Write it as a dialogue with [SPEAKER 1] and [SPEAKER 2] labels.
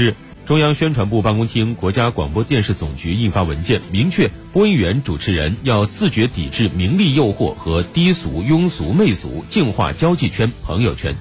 [SPEAKER 1] 日，中央宣传部办公厅、国家广播电视总局印发文件，明确播音员主持人要自觉抵制名利诱惑和低俗、庸俗、媚俗，净化交际圈、朋友圈。